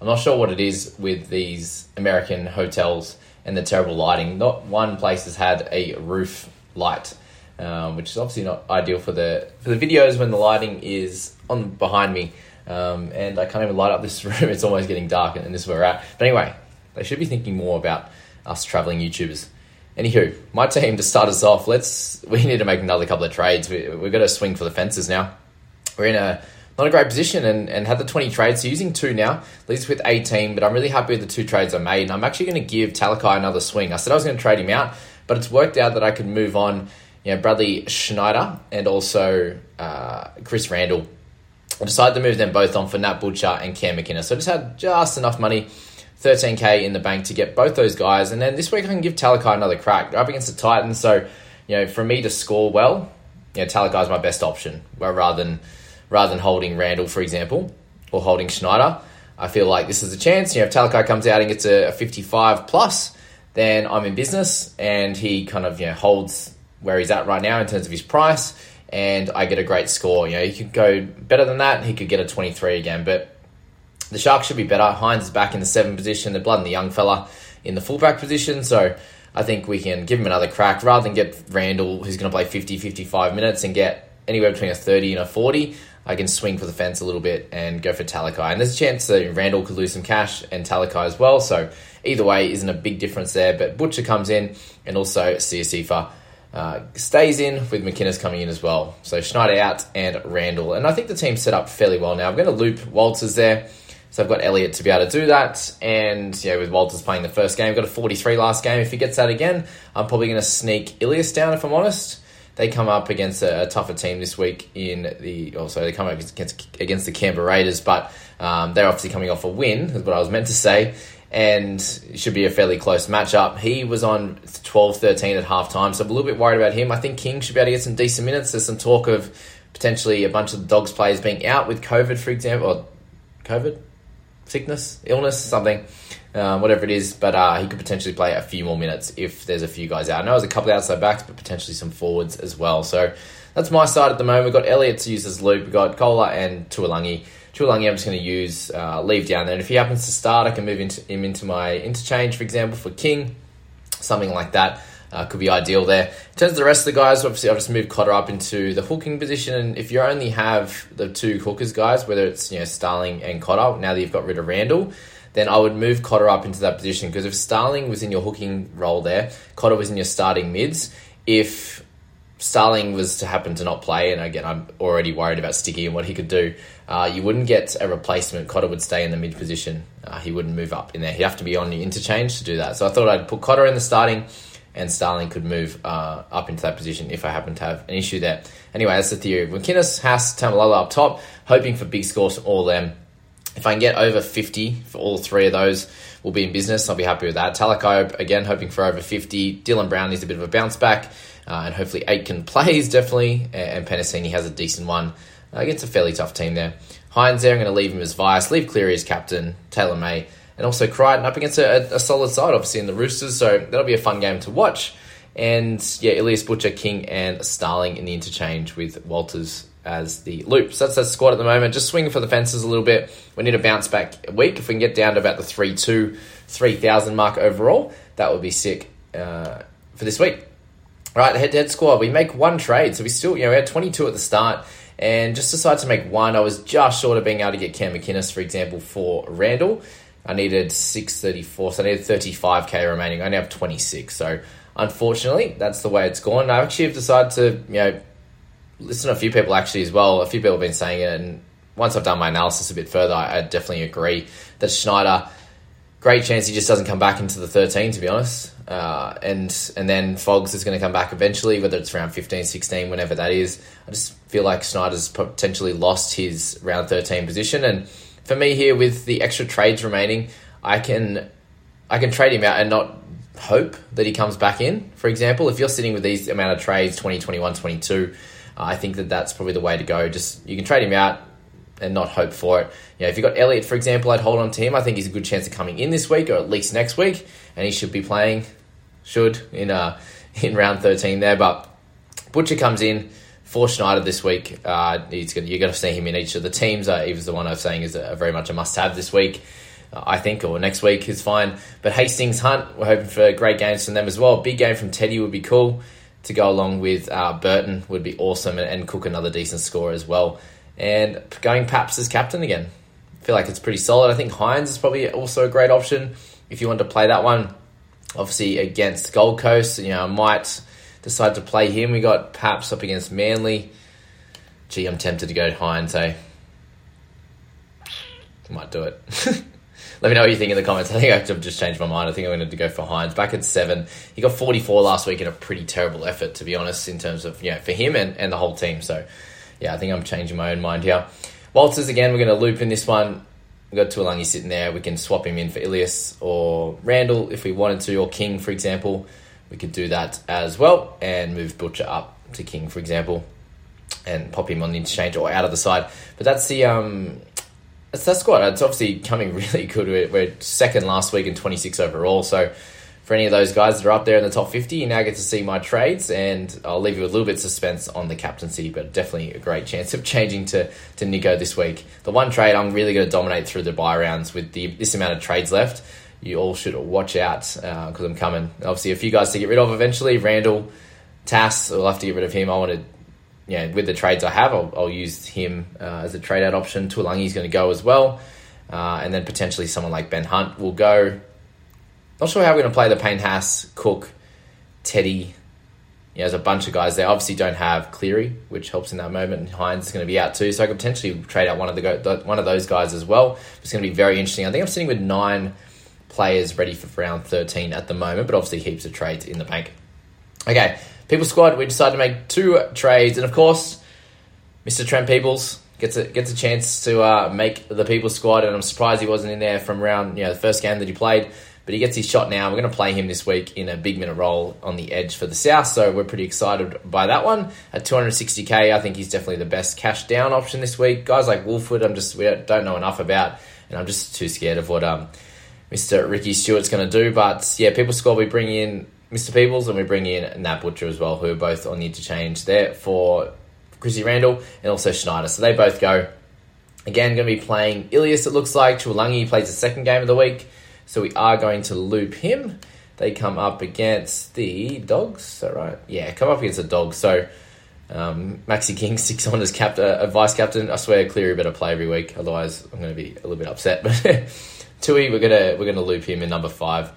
I'm not sure what it is with these American hotels and the terrible lighting. Not one place has had a roof light, um, which is obviously not ideal for the for the videos when the lighting is on behind me. Um, and I can't even light up this room. It's almost getting dark, and this is where we're at. But anyway, they should be thinking more about us traveling YouTubers. Anywho, my team to start us off. Let's we need to make another couple of trades. We, we've got to swing for the fences now. We're in a not a great position and, and had the 20 trades. So using two now, leaves with 18, but I'm really happy with the two trades I made. And I'm actually going to give Talakai another swing. I said I was going to trade him out, but it's worked out that I could move on, you know, Bradley Schneider and also uh, Chris Randall. I decided to move them both on for Nat Butcher and Cam McInnes. So I just had just enough money, 13k in the bank to get both those guys. And then this week I can give Talakai another crack. They're up against the Titans, so you know, for me to score well, you know, is my best option, rather than rather than holding Randall, for example, or holding Schneider. I feel like this is a chance. You know, if Talakai comes out and gets a, a 55 plus, then I'm in business, and he kind of you know holds where he's at right now in terms of his price, and I get a great score. You know, he could go better than that. He could get a 23 again, but the Sharks should be better. Hynes is back in the seven position. The Blood and the young fella in the fullback position. So I think we can give him another crack rather than get Randall, who's going to play 50, 55 minutes and get anywhere between a 30 and a 40. I can swing for the fence a little bit and go for Talakai. And there's a chance that Randall could lose some cash and Talakai as well. So either way isn't a big difference there. But Butcher comes in and also Siosifa uh, stays in with McInnes coming in as well. So Schneider out and Randall. And I think the team's set up fairly well now. I'm going to loop Walters there. So I've got Elliot to be able to do that. And yeah, with Walters playing the first game, got a 43 last game. If he gets that again, I'm probably going to sneak Ilias down if I'm honest. They come up against a, a tougher team this week in the. Also, they come up against against the Canberra Raiders, but um, they're obviously coming off a win. Is what I was meant to say, and it should be a fairly close matchup. He was on 12-13 at halftime, so I'm a little bit worried about him. I think King should be able to get some decent minutes. There's some talk of potentially a bunch of the Dogs players being out with COVID, for example, or COVID sickness, illness, something, uh, whatever it is. But uh, he could potentially play a few more minutes if there's a few guys out. I know there's a couple of outside backs, but potentially some forwards as well. So that's my side at the moment. We've got Elliott to use as loop. We've got Kola and Tuilagi. Tuilagi, I'm just going to use uh, leave down there. And if he happens to start, I can move into, him into my interchange, for example, for King, something like that. Uh, could be ideal there. In terms of the rest of the guys, obviously I've just moved Cotter up into the hooking position. And if you only have the two hookers guys, whether it's you know Starling and Cotter, now that you've got rid of Randall, then I would move Cotter up into that position because if Starling was in your hooking role there, Cotter was in your starting mids. If Starling was to happen to not play, and again I'm already worried about Sticky and what he could do, uh, you wouldn't get a replacement. Cotter would stay in the mid position. Uh, he wouldn't move up in there. He'd have to be on the interchange to do that. So I thought I'd put Cotter in the starting and Starling could move uh, up into that position if I happen to have an issue there. Anyway, that's the theory. McInnes, Haas, Tamalolo up top, hoping for big scores from all of them. If I can get over 50 for all three of those, we'll be in business. I'll be happy with that. Talakai, again, hoping for over 50. Dylan Brown needs a bit of a bounce back. Uh, and hopefully Aitken plays, definitely. And Penasini has a decent one. uh, against a fairly tough team there. Hynes there, I'm going to leave him as vice, leave Cleary as captain, Taylor May, and also Crichton up against a, a, solid side, obviously, in the Roosters, so that'll be a fun game to watch. And yeah, Ilias Butcher, King, and Starling in the interchange with Walters as the loop. So that's that squad at the moment. Just swinging for the fences a little bit. We need a bounce back a week. If we can get down to about the 3 2, 3,000 mark overall, that would be sick uh, for this week. All right, head to head squad. We make one trade. So we still, you know, we had 22 at the start and just decided to make one. I was just short of being able to get Cam McInnes, for example, for Randall. I needed 634, so I needed 35k remaining. I only have 26. So unfortunately, that's the way it's gone. I actually have decided to, you know, listen to a few people actually as well. A few people have been saying it, and once I've done my analysis a bit further, I, I definitely agree that Schneider great chance he just doesn't come back into the 13 to be honest uh, and and then Fogs is going to come back eventually whether it's around 15 16 whenever that is I just feel like Schneider's potentially lost his round 13 position and for me here with the extra trades remaining I can I can trade him out and not hope that he comes back in for example if you're sitting with these amount of trades 20 21 22 uh, I think that that's probably the way to go just you can trade him out and not hope for it. You know, if you've got Elliott, for example, I'd hold on to him. I think he's a good chance of coming in this week or at least next week, and he should be playing, should in uh in round thirteen there. But Butcher comes in for Schneider this week. Uh, he's gonna, you're going to see him in each of the teams. Uh, he was the one I was saying is a, a very much a must-have this week. Uh, I think, or next week is fine. But Hastings Hunt, we're hoping for great games from them as well. Big game from Teddy would be cool to go along with uh, Burton would be awesome, and, and Cook another decent score as well and going Paps as captain again. I feel like it's pretty solid. I think Hynes is probably also a great option if you want to play that one. Obviously against Gold Coast, you know, I might decide to play him. We got Paps up against Manly. Gee, I'm tempted to go Hynes, eh? Might do it. Let me know what you think in the comments. I think I've just changed my mind. I think I'm going to go for Hynes Back at seven. He got 44 last week in a pretty terrible effort, to be honest, in terms of, you know, for him and, and the whole team. So yeah, I think I'm changing my own mind here. Walters again, we're going to loop in this one. We've got Tuilagi sitting there. We can swap him in for Ilias or Randall if we wanted to, or King, for example. We could do that as well and move Butcher up to King, for example, and pop him on the interchange or out of the side. But that's the um, that's that squad. It's obviously coming really good. We're, we're second last week and 26 overall, so for any of those guys that are up there in the top 50, you now get to see my trades, and I'll leave you a little bit of suspense on the captaincy, but definitely a great chance of changing to, to Nico this week. The one trade I'm really going to dominate through the buy rounds with the this amount of trades left. You all should watch out because uh, I'm coming. Obviously, a few guys to get rid of eventually. Randall, Tass, I'll have to get rid of him. I want to, know, with the trades I have, I'll, I'll use him uh, as a trade out option. Tuilagi's going to go as well. Uh, and then potentially someone like Ben Hunt will go. Not sure how we're going to play the Payne Haas, Cook, Teddy. Know, there's a bunch of guys there. Obviously, don't have Cleary, which helps in that moment. And Hynes is going to be out too, so I could potentially trade out one of the go- one of those guys as well. It's going to be very interesting. I think I'm sitting with nine players ready for round 13 at the moment, but obviously heaps of trades in the bank. Okay, People Squad. We decided to make two trades, and of course, Mr. Trent Peoples gets a gets a chance to uh, make the People Squad, and I'm surprised he wasn't in there from round you know the first game that he played but he gets his shot now. We're going to play him this week in a big minute role on the edge for the South, so we're pretty excited by that one. At 260k, I think he's definitely the best cash down option this week. Guys like Woolford, I'm just we don't know enough about, and I'm just too scared of what um, Mr. Ricky Stuart's going to do. But yeah, people score. We bring in Mr. Peoples and we bring in Nat Butcher as well, who are both on the interchange there for Chrissy Randall and also Schneider. So they both go. Again, going to be playing Ilias, it looks like. Tuilagi plays the second game of the week. So we are going to loop him. They come up against the Dogs. Is that right? Yeah, come up against the Dogs. So um, Maxi King six on as captain, uh, vice captain. I swear Cleary better play every week. Otherwise, I'm going to be a little bit upset. But Tui, we're gonna we're gonna loop him in number five,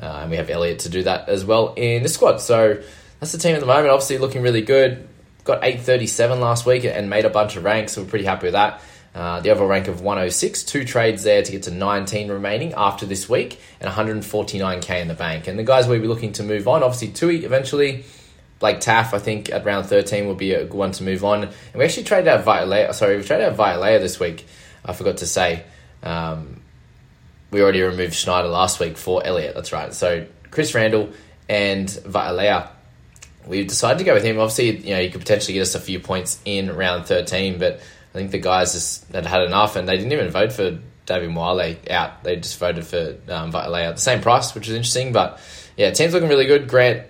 uh, and we have Elliot to do that as well in the squad. So that's the team at the moment. Obviously, looking really good. Got 837 last week and made a bunch of ranks, so we're pretty happy with that. Uh, the overall rank of 106, two trades there to get to 19 remaining after this week, and 149k in the bank. And the guys we'll be looking to move on, obviously Tui eventually. Blake Taaffe, I think at round 13 will be a good one to move on. And we actually traded out Violea, sorry, we traded out Violea this week. I forgot to say. Um, we already removed Schneider last week for Elliott, that's right. So Chris Randall and Violea we've decided to go with him. Obviously, you know, he could potentially get us a few points in round 13, but I think the guys just had had enough and they didn't even vote for David Moale out. They just voted for um, out the same price, which is interesting. But yeah, team's looking really good. Grant,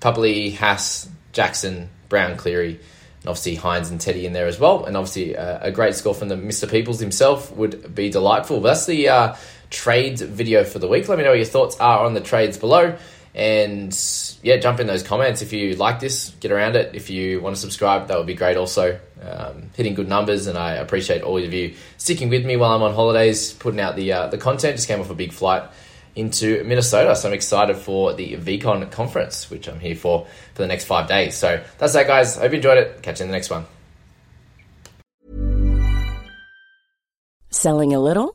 Pupley, Haas, Jackson, Brown, Cleary, and obviously Hynes and Teddy in there as well. And obviously uh, a great score from the Mr. Peoples himself would be delightful. But that's the uh, trades video for the week. Let me know what your thoughts are on the trades below. And yeah, jump in those comments if you like this, get around it. If you want to subscribe, that would be great also. Um, hitting good numbers, and I appreciate all of you sticking with me while I'm on holidays, putting out the uh, the content. Just came off a big flight into Minnesota, so I'm excited for the VCon conference, which I'm here for for the next five days. So that's that, guys. Hope you enjoyed it. Catch you in the next one. Selling a little